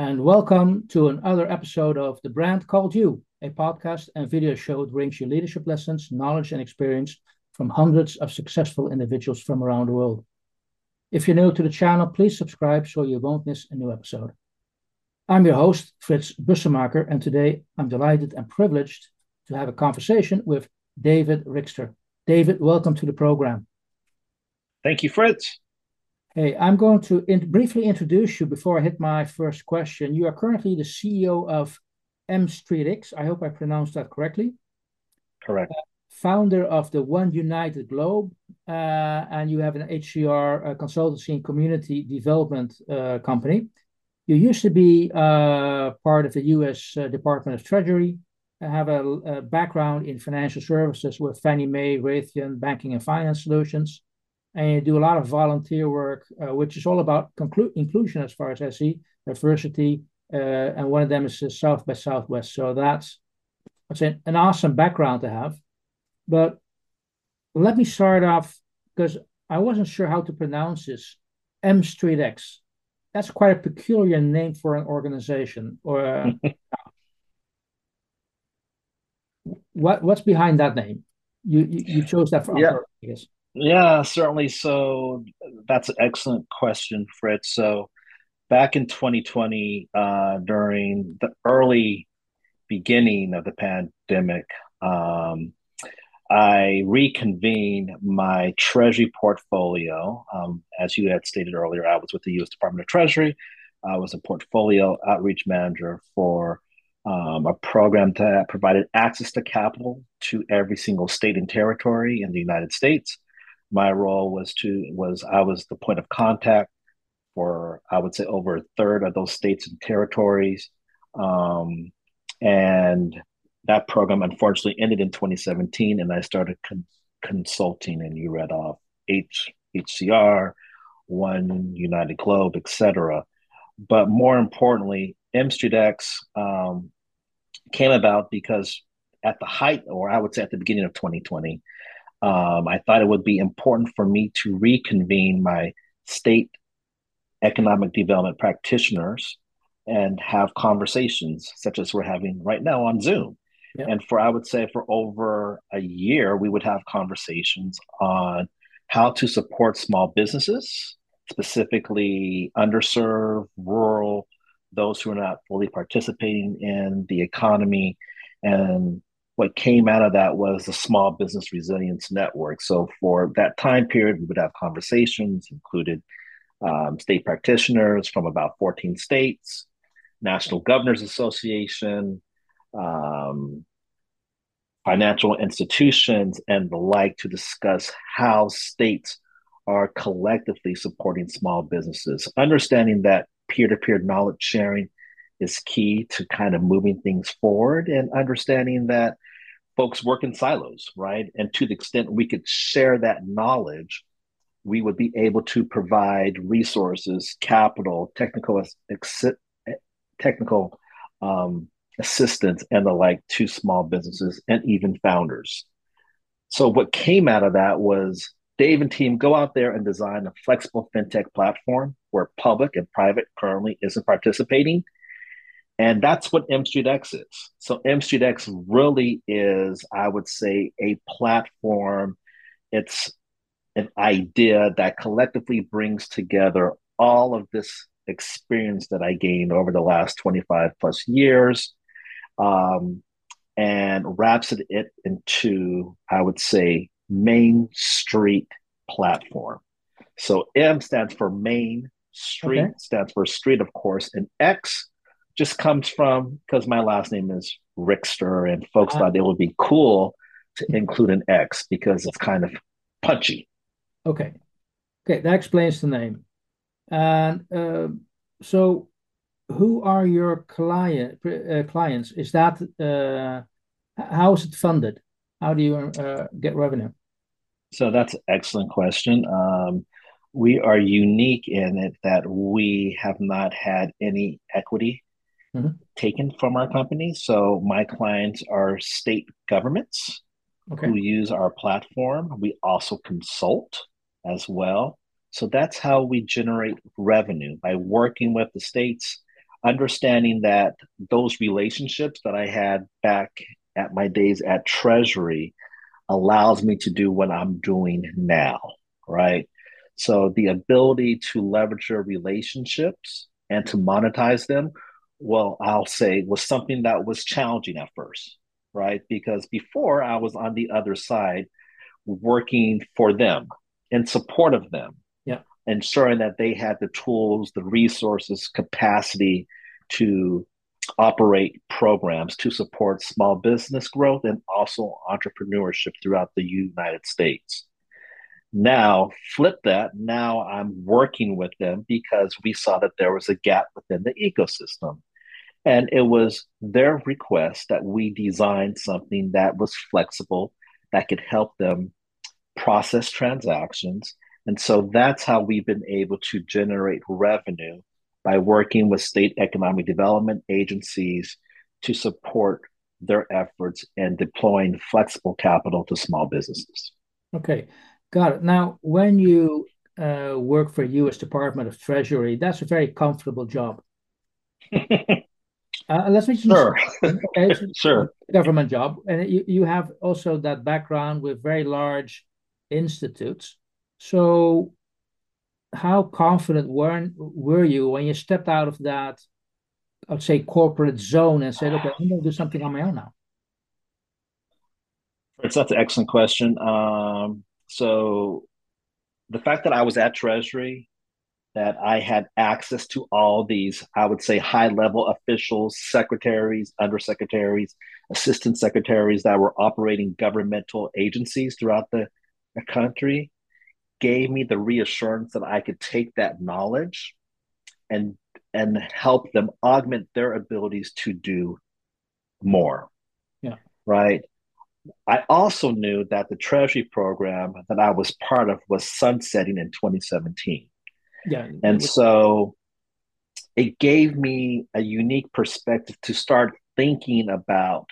and welcome to another episode of The Brand Called You, a podcast and video show that brings you leadership lessons, knowledge, and experience from hundreds of successful individuals from around the world. If you're new to the channel, please subscribe so you won't miss a new episode. I'm your host, Frits Bussemaker, and today I'm delighted and privileged to have a conversation with David Rixter. David, welcome to the program. Thank you, Frits. Hey, I'm going to in briefly introduce you before I hit my first question. You are currently the CEO of M Street X. I hope I pronounced that correctly. Correct. Uh, founder of the One United Globe, uh, and you have an HCR uh, consultancy and community development uh, company. You used to be uh, part of the U.S. Uh, Department of Treasury. Have a, a, background in financial services with Fannie Mae, Raytheon, banking and finance solutions and you do a lot of volunteer work, uh, which is all about conclu- inclusion as far as I see, diversity, uh, and one of them is South by Southwest. So that's, that's an, an awesome background to have. But let me start off because I wasn't sure how to pronounce this. M Street X. That's quite a peculiar name for an organization. Or uh, what what's behind that name? You you, you chose that for yeah. I guess. Yeah, certainly. So that's an excellent question, Frits. So back in 2020, uh, during the early beginning of the pandemic, um, I reconvened my Treasury portfolio. Um, as you had stated earlier, I was with the U.S. Department of Treasury. I was a portfolio outreach manager for um, a program that provided access to capital to every single state and territory in the United States my role was to was I was the point of contact for I would say over a third of those states and territories, um, and that program unfortunately ended in 2017, and I started con- consulting, and you read off H HCR, One United Globe, etc. But more importantly, M Street X um, came about because at the height, or I would say at the beginning of 2020, um, I thought it would be important for me to reconvene my state economic development practitioners and have conversations such as we're having right now on Zoom. Yep. And for, I would say, for over a year, we would have conversations on how to support small businesses, specifically underserved, rural, those who are not fully participating in the economy, and what came out of that was the Small Business Resilience Network. So for that time period, we would have conversations, included um, state practitioners from about 14 states, National Governors Association, um, financial institutions, and the like to discuss how states are collectively supporting small businesses, understanding that peer to peer knowledge sharing is key to kind of moving things forward and understanding that folks work in silos, right? And to the extent we could share that knowledge, we would be able to provide resources, capital, technical ex- technical um, assistance, and the like to small businesses and even founders. So what came out of that was Dave and team go out there and design a flexible fintech platform where public and private currently isn't participating and that's what M Street X is. So M Street X really is, I would say, a platform. It's an idea that collectively brings together all of this experience that I gained over the last 25 plus years um, and wraps it, it into, I would say, Main Street platform. So M stands for Main, Street okay. stands for Street, of course, and X just comes from because my last name is Rixter, and folks uh, thought it would be cool to include an X because it's kind of punchy. Okay, okay, that explains the name. And uh, so, who are your client uh, clients? Is that uh, how is it funded? How do you uh, get revenue? So that's an excellent question. Um, we are unique in it that we have not had any equity mm-hmm. taken from our company. So my clients are state governments okay. who use our platform. We also consult as well. So that's how we generate revenue by working with the states understanding that those relationships that I had back at my days at Treasury allows me to do what I'm doing now, right? So the ability to leverage your relationships and to monetize them, well, I'll say was something that was challenging at first, right? Because before I was on the other side working for them in support of them. Yeah. Ensuring that they had the tools, the resources, capacity to operate programs to support small business growth and also entrepreneurship throughout the United States. Now, flip that. Now I'm working with them because we saw that there was a gap within the ecosystem. And it was their request that we design something that was flexible, that could help them process transactions. And so that's how we've been able to generate revenue by working with state economic development agencies to support their efforts in deploying flexible capital to small businesses. Okay, got it. Now, when you uh, work for U.S. Department of Treasury, that's a very comfortable job. uh, let's mention sure, okay, sure, government job, and you you have also that background with very large institutes. So how confident were were you when you stepped out of that, I'd say, corporate zone and said, "Okay, I'm going to do something on my own now"? It's that's an excellent question. Um, so, the fact that I was at Treasury, that I had access to all these, I would say, high level officials, secretaries, undersecretaries, assistant secretaries that were operating governmental agencies throughout the, the country gave me the reassurance that I could take that knowledge and and help them augment their abilities to do more. Yeah. Right. I also knew that the Treasury program that I was part of was sunsetting in 2017. Yeah. And so it gave me a unique perspective to start thinking about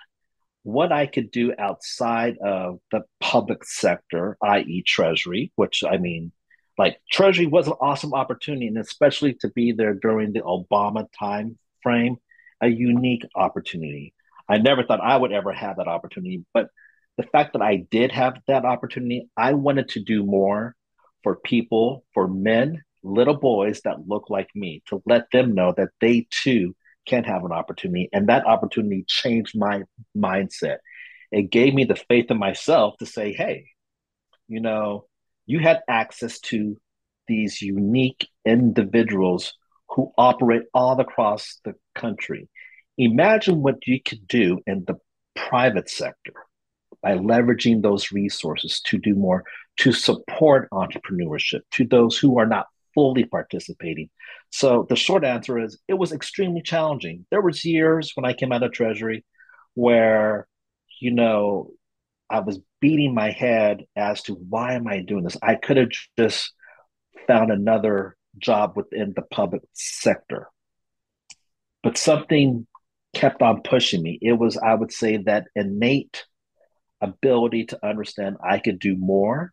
what I could do outside of the public sector, i.e., Treasury, which I mean, like Treasury was an awesome opportunity, and especially to be there during the Obama time frame, a unique opportunity. I never thought I would ever have that opportunity, but the fact that I did have that opportunity, I wanted to do more for people, for men, little boys that look like me, to let them know that they too can have an opportunity. And that opportunity changed my mindset. It gave me the faith in myself to say, hey, you know, you had access to these unique individuals who operate all across the country. Imagine what you could do in the private sector by leveraging those resources to do more to support entrepreneurship to those who are not fully participating. So the short answer is it was extremely challenging. There was years when I came out of Treasury where, you know, I was beating my head as to why am I doing this? I could have just found another job within the public sector. But something kept on pushing me. It was, I would say, that innate ability to understand I could do more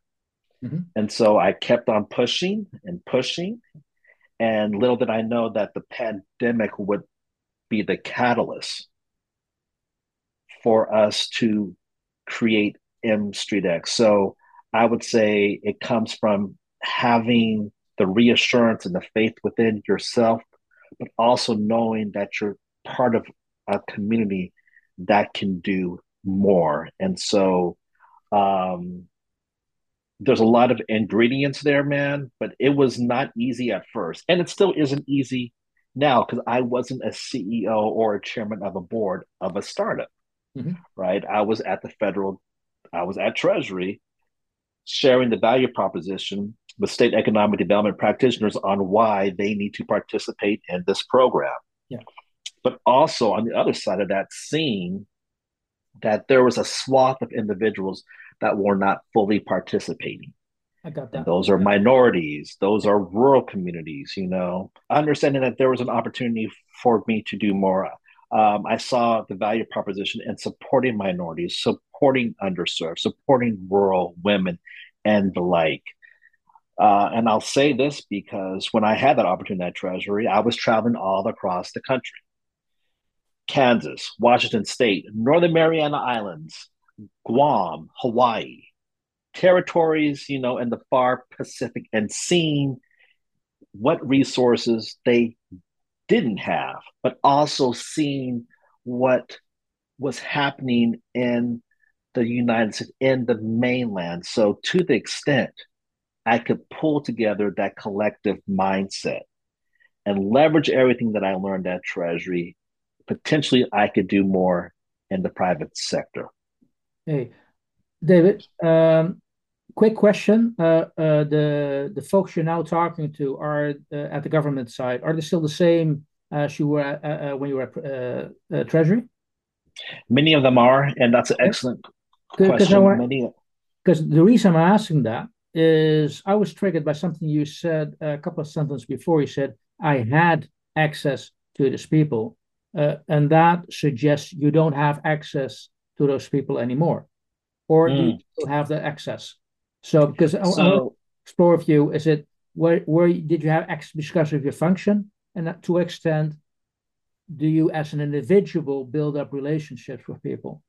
Mm-hmm. And so I kept on pushing and pushing. And little did I know that the pandemic would be the catalyst for us to create M Street X. So I would say it comes from having the reassurance and the faith within yourself, but also knowing that you're part of a community that can do more. And so um, there's a lot of ingredients there, man, but it was not easy at first. And it still isn't easy now because I wasn't a CEO or a chairman of a board of a startup, mm-hmm. right? I was at the federal, I was at Treasury sharing the value proposition with state economic development practitioners on why they need to participate in this program. Yeah. But also on the other side of that, seeing that there was a swath of individuals that were not fully participating. I got that. And those are minorities, those are rural communities, you know. Understanding that there was an opportunity for me to do more. Um, I saw the value proposition in supporting minorities, supporting underserved, supporting rural women, and the like. Uh, and I'll say this because when I had that opportunity at Treasury, I was traveling all across the country Kansas, Washington State, Northern Mariana Islands, Guam, Hawaii, territories, you know, in the far Pacific, and seeing what resources they didn't have, but also seeing what was happening in the United States, in the mainland. So, to the extent I could pull together that collective mindset and leverage everything that I learned at Treasury, potentially I could do more in the private sector. Hey, David, um, quick question. Uh, uh, the the folks you're now talking to are uh, at the government side. Are they still the same as you were uh, uh, when you were at uh, Treasury? Many of them are, and that's an excellent question. Want, Many because the reason I'm asking that is I was triggered by something you said a couple of sentences before. You said I had access to these people, and that suggests you don't have access to those people anymore, or mm. do hmm. you have the access? So because so, I, I want to explore with you, is it where where did you have access discussion of your function, and to what extent do you, as an individual, build up relationships with people?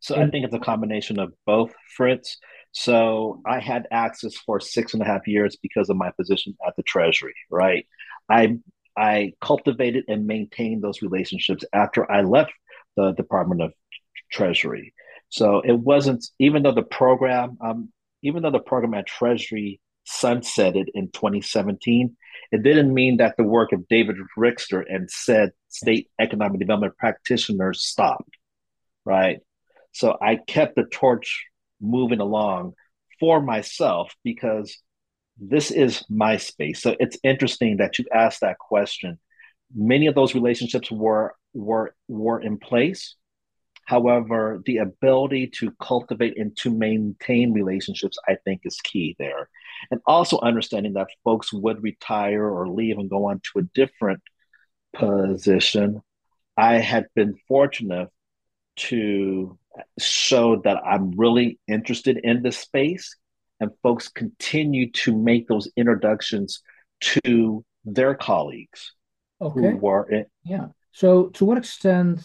So and, I think it's a combination of both, Frits. So I had access for six and a half years because of my position at the Treasury, right? I I cultivated and maintained those relationships after I left the Department of Treasury. So it wasn't even though the program um, even though the program at Treasury sunsetted in 2017, it didn't mean that the work of David Rixter and said state economic development practitioners stopped, right? So I kept the torch moving along for myself because this is my space. So it's interesting that you asked that question. Many of those relationships were were were in place, However, the ability to cultivate and to maintain relationships, I think, is key there. And also understanding that folks would retire or leave and go on to a different position. I had been fortunate to show that I'm really interested in this space, and folks continue to make those introductions to their colleagues okay. who were in. Yeah. So, to what extent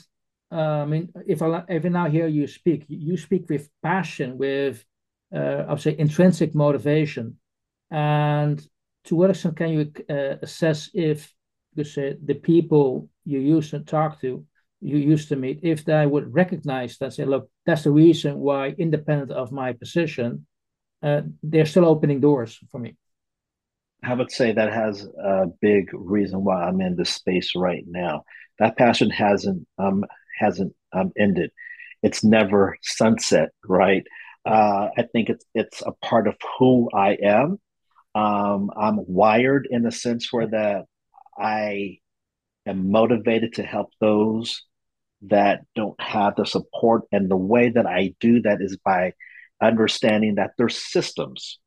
I mean, if I if now hear you speak, you speak with passion, with uh, I would say intrinsic motivation, and to what extent can you uh, assess if you say the people you used to talk to, you used to meet, if they would recognize that, say, look, that's the reason why, independent of my position, uh, they're still opening doors for me. I would say that has a big reason why I'm in this space right now. That passion hasn't um, hasn't um, ended. It's never sunset, right? Uh, I think it's it's a part of who I am. Um, I'm wired in the sense where that I am motivated to help those that don't have the support, and the way that I do that is by understanding that there's systems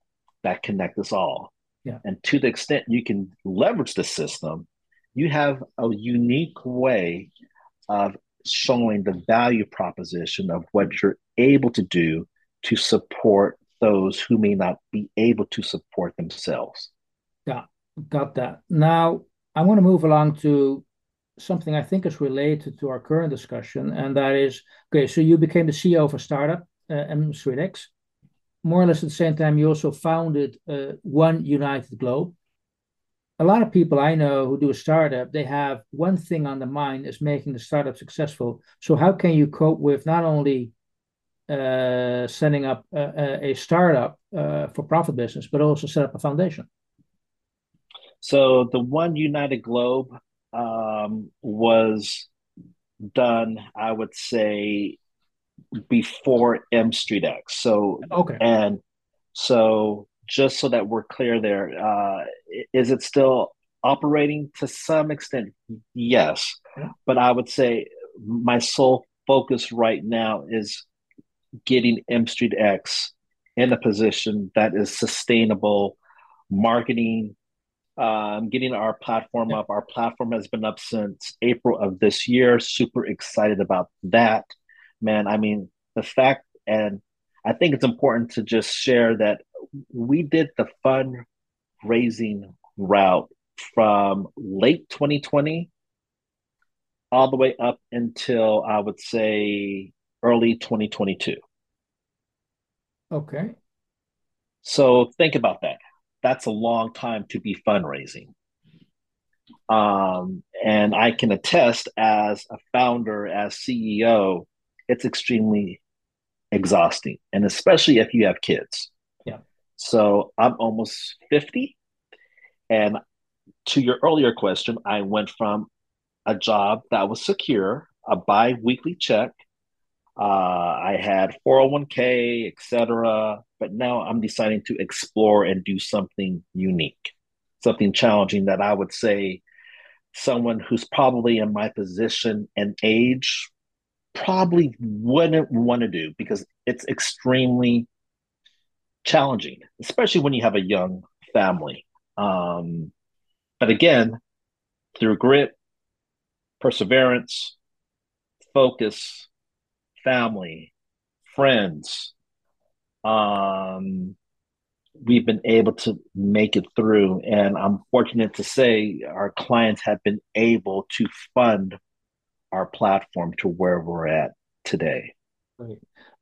that connect us all. Yeah. And to the extent you can leverage the system, you have a unique way of showing the value proposition of what you're able to do to support those who may not be able to support themselves. Yeah, got that. Now, I want to move along to something I think is related to our current discussion, and that is okay, so you became the CEO of a startup, uh, M3X. More or less at the same time, you also founded uh, One United Globe, a lot of people I know who do a startup, they have one thing on the mind is making the startup successful. So how can you cope with not only uh, setting up a, a startup uh, for profit business, but also set up a foundation? So the one United Globe um, was done, I would say, before M Street X. So okay, and so just so that we're clear there, uh, is it still operating to some extent? Yes. But I would say my sole focus right now is getting M Street X in a position that is sustainable, marketing, um, getting our platform up. Our platform has been up since April of this year. Super excited about that. Man, I mean, the fact, and I think it's important to just share that we did the fundraising route from late 2020 all the way up until I would say early 2022. Okay. So think about that. That's a long time to be fundraising. Um, and I can attest as a founder, as CEO, it's extremely exhausting, and especially if you have kids. So I'm almost 50. And to your earlier question, I went from a job that was secure, a bi weekly check. Uh, I had 401k, etc. But now I'm deciding to explore and do something unique, something challenging that I would say someone who's probably in my position and age probably wouldn't want to do because it's extremely challenging, especially when you have a young family. Um, but again, through grit, perseverance, focus, family, friends, um, we've been able to make it through. And I'm fortunate to say our clients have been able to fund our platform to where we're at today. Right.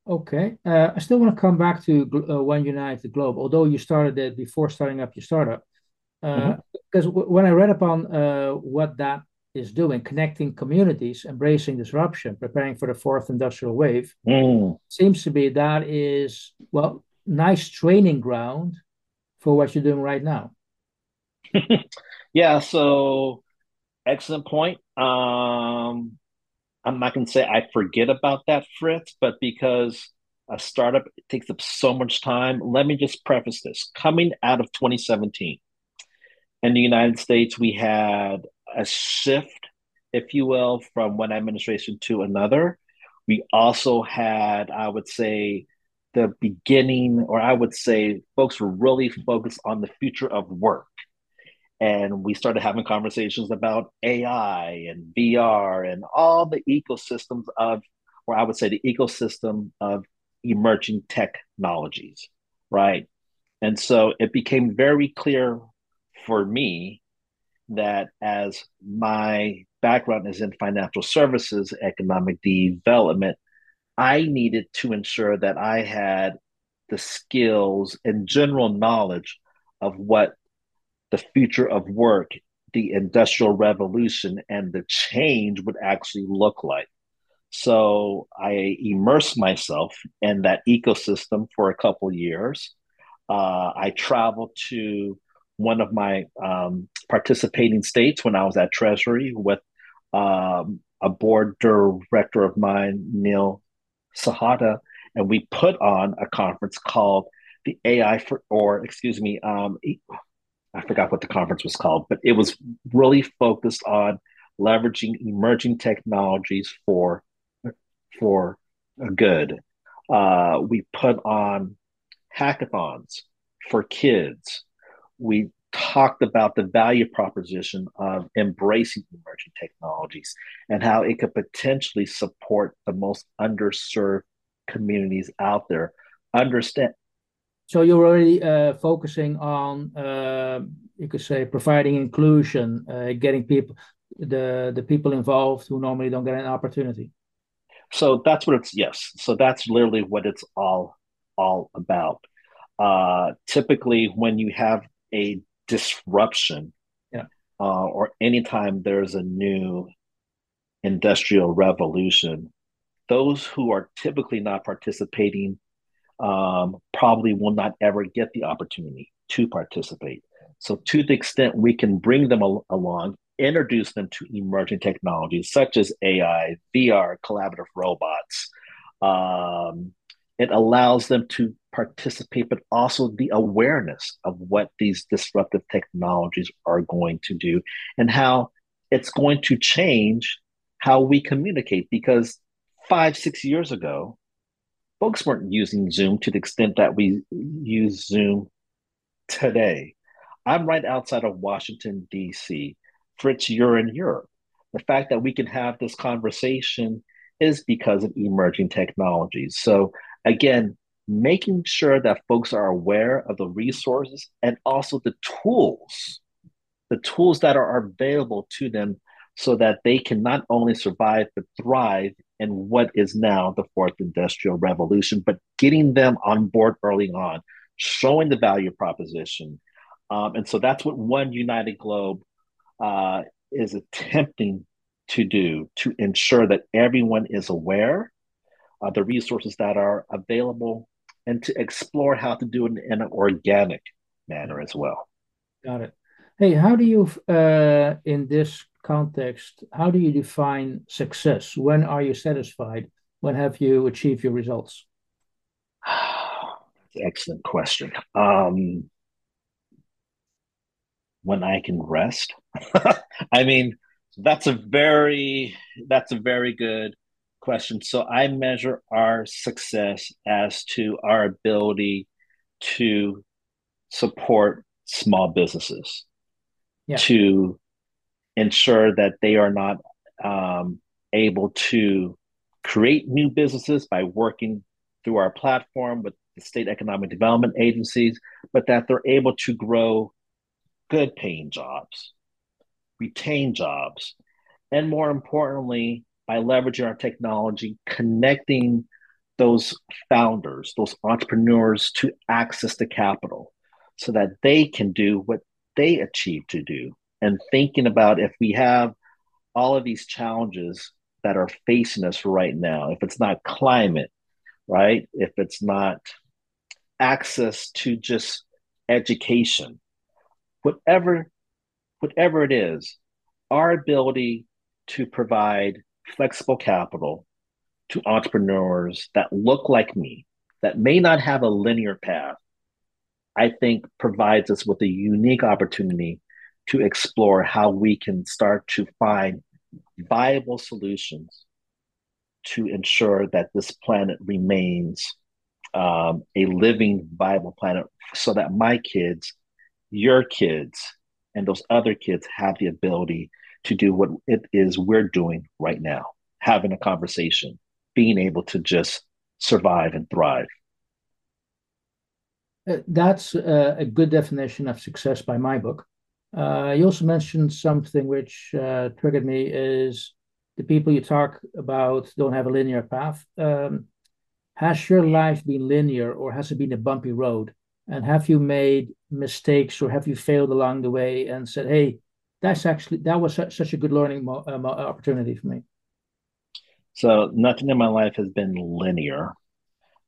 Okay. Uh, I still want to come back to uh, One United Globe, although you started it before starting up your startup. Uh, because mm-hmm. w- when I read upon uh, what that is doing, connecting communities, embracing disruption, preparing for the fourth industrial wave, mm. seems to be that is, well, nice training ground for what you're doing right now. yeah. So, excellent point. Um, I'm not going to say I forget about that, Frits, but because a startup takes up so much time, let me just preface this. Coming out of 2017, in the United States, we had a shift, if you will, from one administration to another. We also had, I would say, the beginning, or I would say, folks were really focused on the future of work and we started having conversations about AI and VR and all the ecosystems of, or I would say the ecosystem of emerging technologies, right? And so it became very clear for me that as my background is in financial services, economic development, I needed to ensure that I had the skills and general knowledge of what the future of work, the industrial revolution, and the change would actually look like. So I immersed myself in that ecosystem for a couple years. Uh, I traveled to one of my um, participating states when I was at Treasury with um, a board director of mine, Neil Sahata, and we put on a conference called the AI for, or excuse me, um, forgot what the conference was called, but it was really focused on leveraging emerging technologies for for good. Uh, we put on hackathons for kids. We talked about the value proposition of embracing emerging technologies and how it could potentially support the most underserved communities out there. Understand so you're already uh, focusing on, uh, you could say, providing inclusion, uh, getting people, the the people involved who normally don't get an opportunity. So that's what it's yes. So that's literally what it's all all about. Uh, typically, when you have a disruption, yeah, uh, or anytime there's a new industrial revolution, those who are typically not participating um, probably will not ever get the opportunity to participate. So, to the extent we can bring them al- along, introduce them to emerging technologies such as AI, VR, collaborative robots, um, it allows them to participate, but also the awareness of what these disruptive technologies are going to do and how it's going to change how we communicate. Because five, six years ago, folks weren't using Zoom to the extent that we use Zoom today. I'm right outside of Washington, D.C. Frits, you're in Europe. The fact that we can have this conversation is because of emerging technologies. So, again, making sure that folks are aware of the resources and also the tools, the tools that are available to them so that they can not only survive but thrive in what is now the fourth industrial revolution, but getting them on board early on, showing the value proposition. Um, and so that's what One United Globe uh, is attempting to do to ensure that everyone is aware of the resources that are available and to explore how to do it in an organic manner as well. Got it. Hey, how do you, uh, in this context, how do you define success? When are you satisfied? When have you achieved your results? Excellent question. Um, when I can rest. I mean, that's a very that's a very good question. So I measure our success as to our ability to support small businesses, yeah. to ensure that they are not um, able to create new businesses by working through our platform with the state economic development agencies, but that they're able to grow good paying jobs, retain jobs, and more importantly, by leveraging our technology, connecting those founders, those entrepreneurs to access the capital so that they can do what they achieve to do. And thinking about if we have all of these challenges that are facing us right now, if it's not climate, right? If it's not access to just education, whatever whatever it is, our ability to provide flexible capital to entrepreneurs that look like me, that may not have a linear path, I think provides us with a unique opportunity to explore how we can start to find viable solutions to ensure that this planet remains um, a living, viable planet so that my kids your kids and those other kids have the ability to do what it is we're doing right now having a conversation being able to just survive and thrive. Uh, that's uh, a good definition of success by my book. Uh, you also mentioned something which uh, triggered me is the people you talk about don't have a linear path. Um, has your life been linear or has it been a bumpy road? And have you made mistakes or have you failed along the way and said hey that's actually that was such, such a good learning mo- uh, opportunity for me? So nothing in my life has been linear.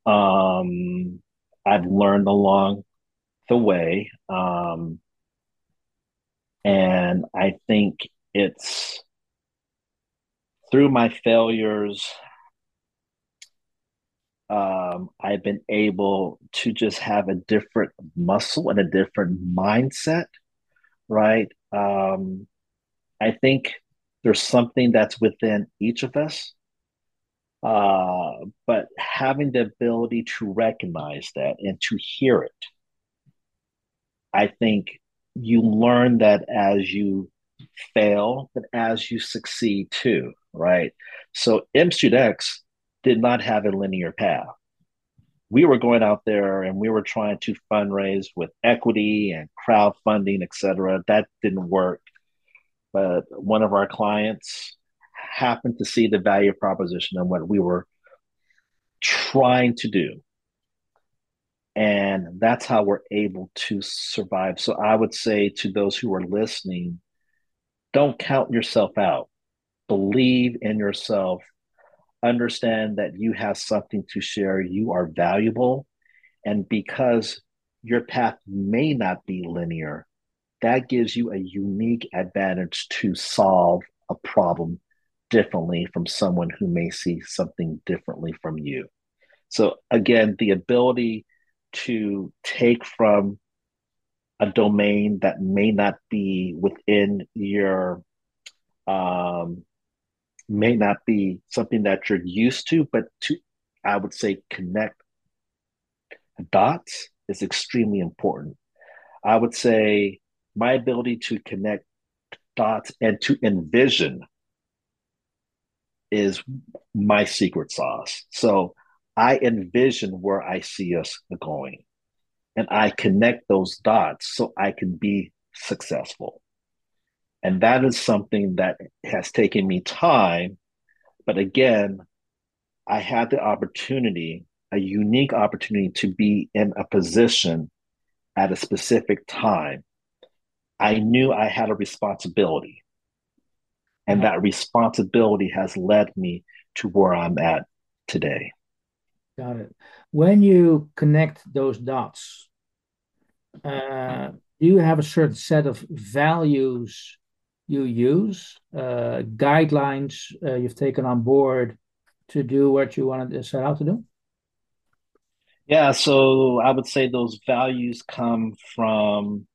Um i've learned along the way um and i think it's through my failures um, I've been able to just have a different muscle and a different mindset, right? Um, I think there's something that's within each of us, uh, but having the ability to recognize that and to hear it, I think you learn that as you fail, but as you succeed too, right? So M Street X did not have a linear path. We were going out there and we were trying to fundraise with equity and crowdfunding, et cetera. That didn't work. But one of our clients happened to see the value proposition and what we were trying to do. And that's how we're able to survive. So I would say to those who are listening, don't count yourself out. Believe in yourself understand that you have something to share, you are valuable. And because your path may not be linear, that gives you a unique advantage to solve a problem differently from someone who may see something differently from you. So, again, the ability to take from a domain that may not be within your um, may not be something that you're used to, but to, I would say, connect dots is extremely important. I would say my ability to connect dots and to envision is my secret sauce. So I envision where I see us going and I connect those dots so I can be successful. And that is something that has taken me time. But again, I had the opportunity, a unique opportunity to be in a position at a specific time. I knew I had a responsibility. And that responsibility has led me to where I'm at today. Got it. When you connect those dots, uh, do you have a certain set of values you use, uh, guidelines uh, you've taken on board to do what you wanted to set out to do? Yeah, so I would say those values come from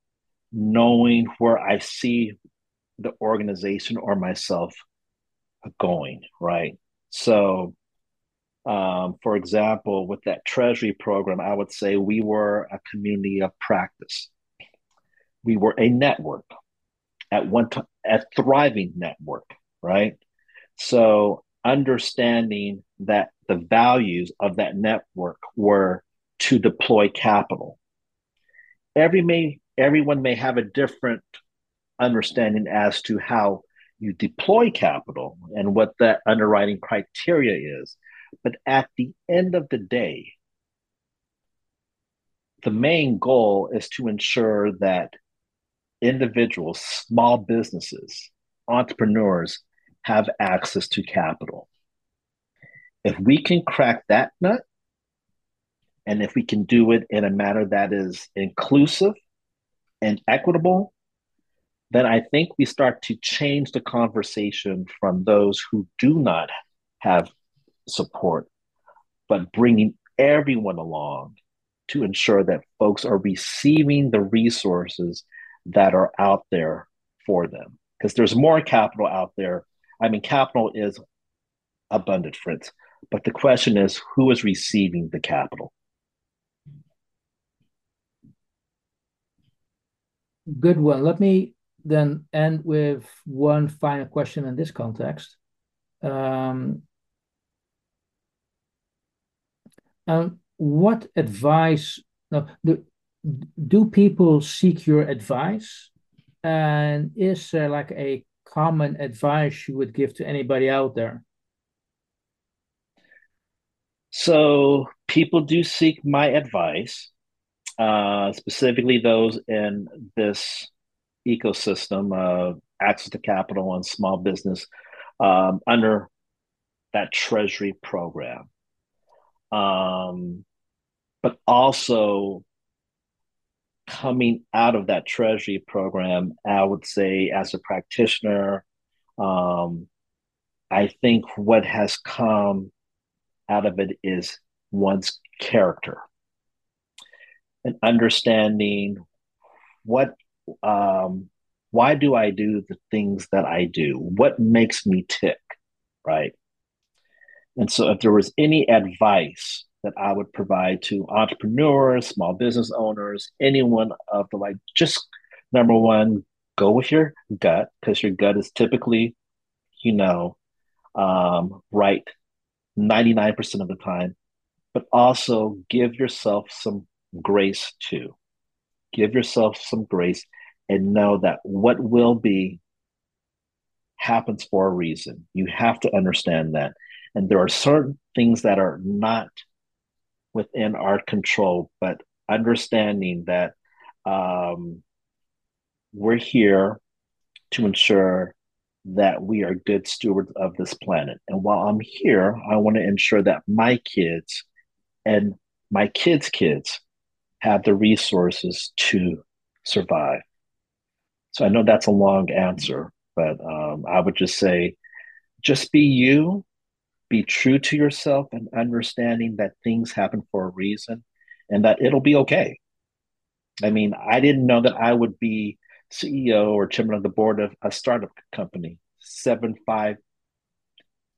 knowing where I see the organization or myself going, right? So, um, for example, with that treasury program, I would say we were a community of practice. We were a network at one time, a thriving network, right? So, understanding that the values of that network were to deploy capital. Every may everyone may have a different understanding as to how you deploy capital and what that underwriting criteria is. But at the end of the day, the main goal is to ensure that individuals, small businesses, entrepreneurs have access to capital. If we can crack that nut, and if we can do it in a manner that is inclusive and equitable, then I think we start to change the conversation from those who do not have support, but bringing everyone along to ensure that folks are receiving the resources that are out there for them. Because there's more capital out there. I mean, capital is abundant, Frits. But the question is who is receiving the capital? Good one. Let me then end with one final question in this context. Um, um, what advice no, do, do people seek your advice? And is there like a common advice you would give to anybody out there? So people do seek my advice, uh, specifically those in this ecosystem of access to capital and small business um, under that treasury program. Um, but also coming out of that treasury program, I would say as a practitioner, um, I think what has come out of it is one's character and understanding what um, why do I do the things that I do? What makes me tick, right? And so, if there was any advice that I would provide to entrepreneurs, small business owners, anyone of the like, just number one, go with your gut because your gut is typically, you know, um, right 99% of the time, but also give yourself some grace too. Give yourself some grace and know that what will be happens for a reason. You have to understand that. And there are certain things that are not within our control, but understanding that um, we're here to ensure that we are good stewards of this planet. And while I'm here, I want to ensure that my kids and my kids' kids have the resources to survive. So I know that's a long answer, but um, I would just say just be you, be true to yourself, and understanding that things happen for a reason and that it'll be okay. I mean, I didn't know that I would be CEO or chairman of the board of a startup company seven, five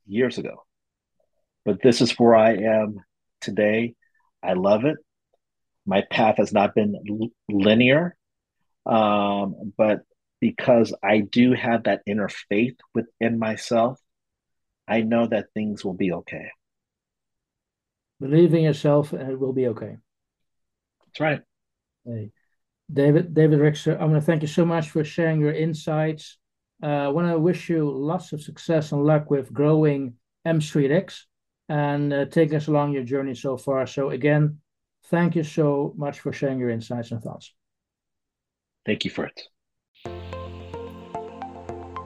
years ago. But this is where I am today. I love it. My path has not been linear, um, but because I do have that inner faith within myself, I know that things will be okay. Believe in yourself, and it will be okay. That's right. Hey. David, David Rixter, I want to thank you so much for sharing your insights. Uh, I want to wish you lots of success and luck with growing M Street X and uh, taking us along your journey so far. So again, thank you so much for sharing your insights and thoughts. Thank you for it.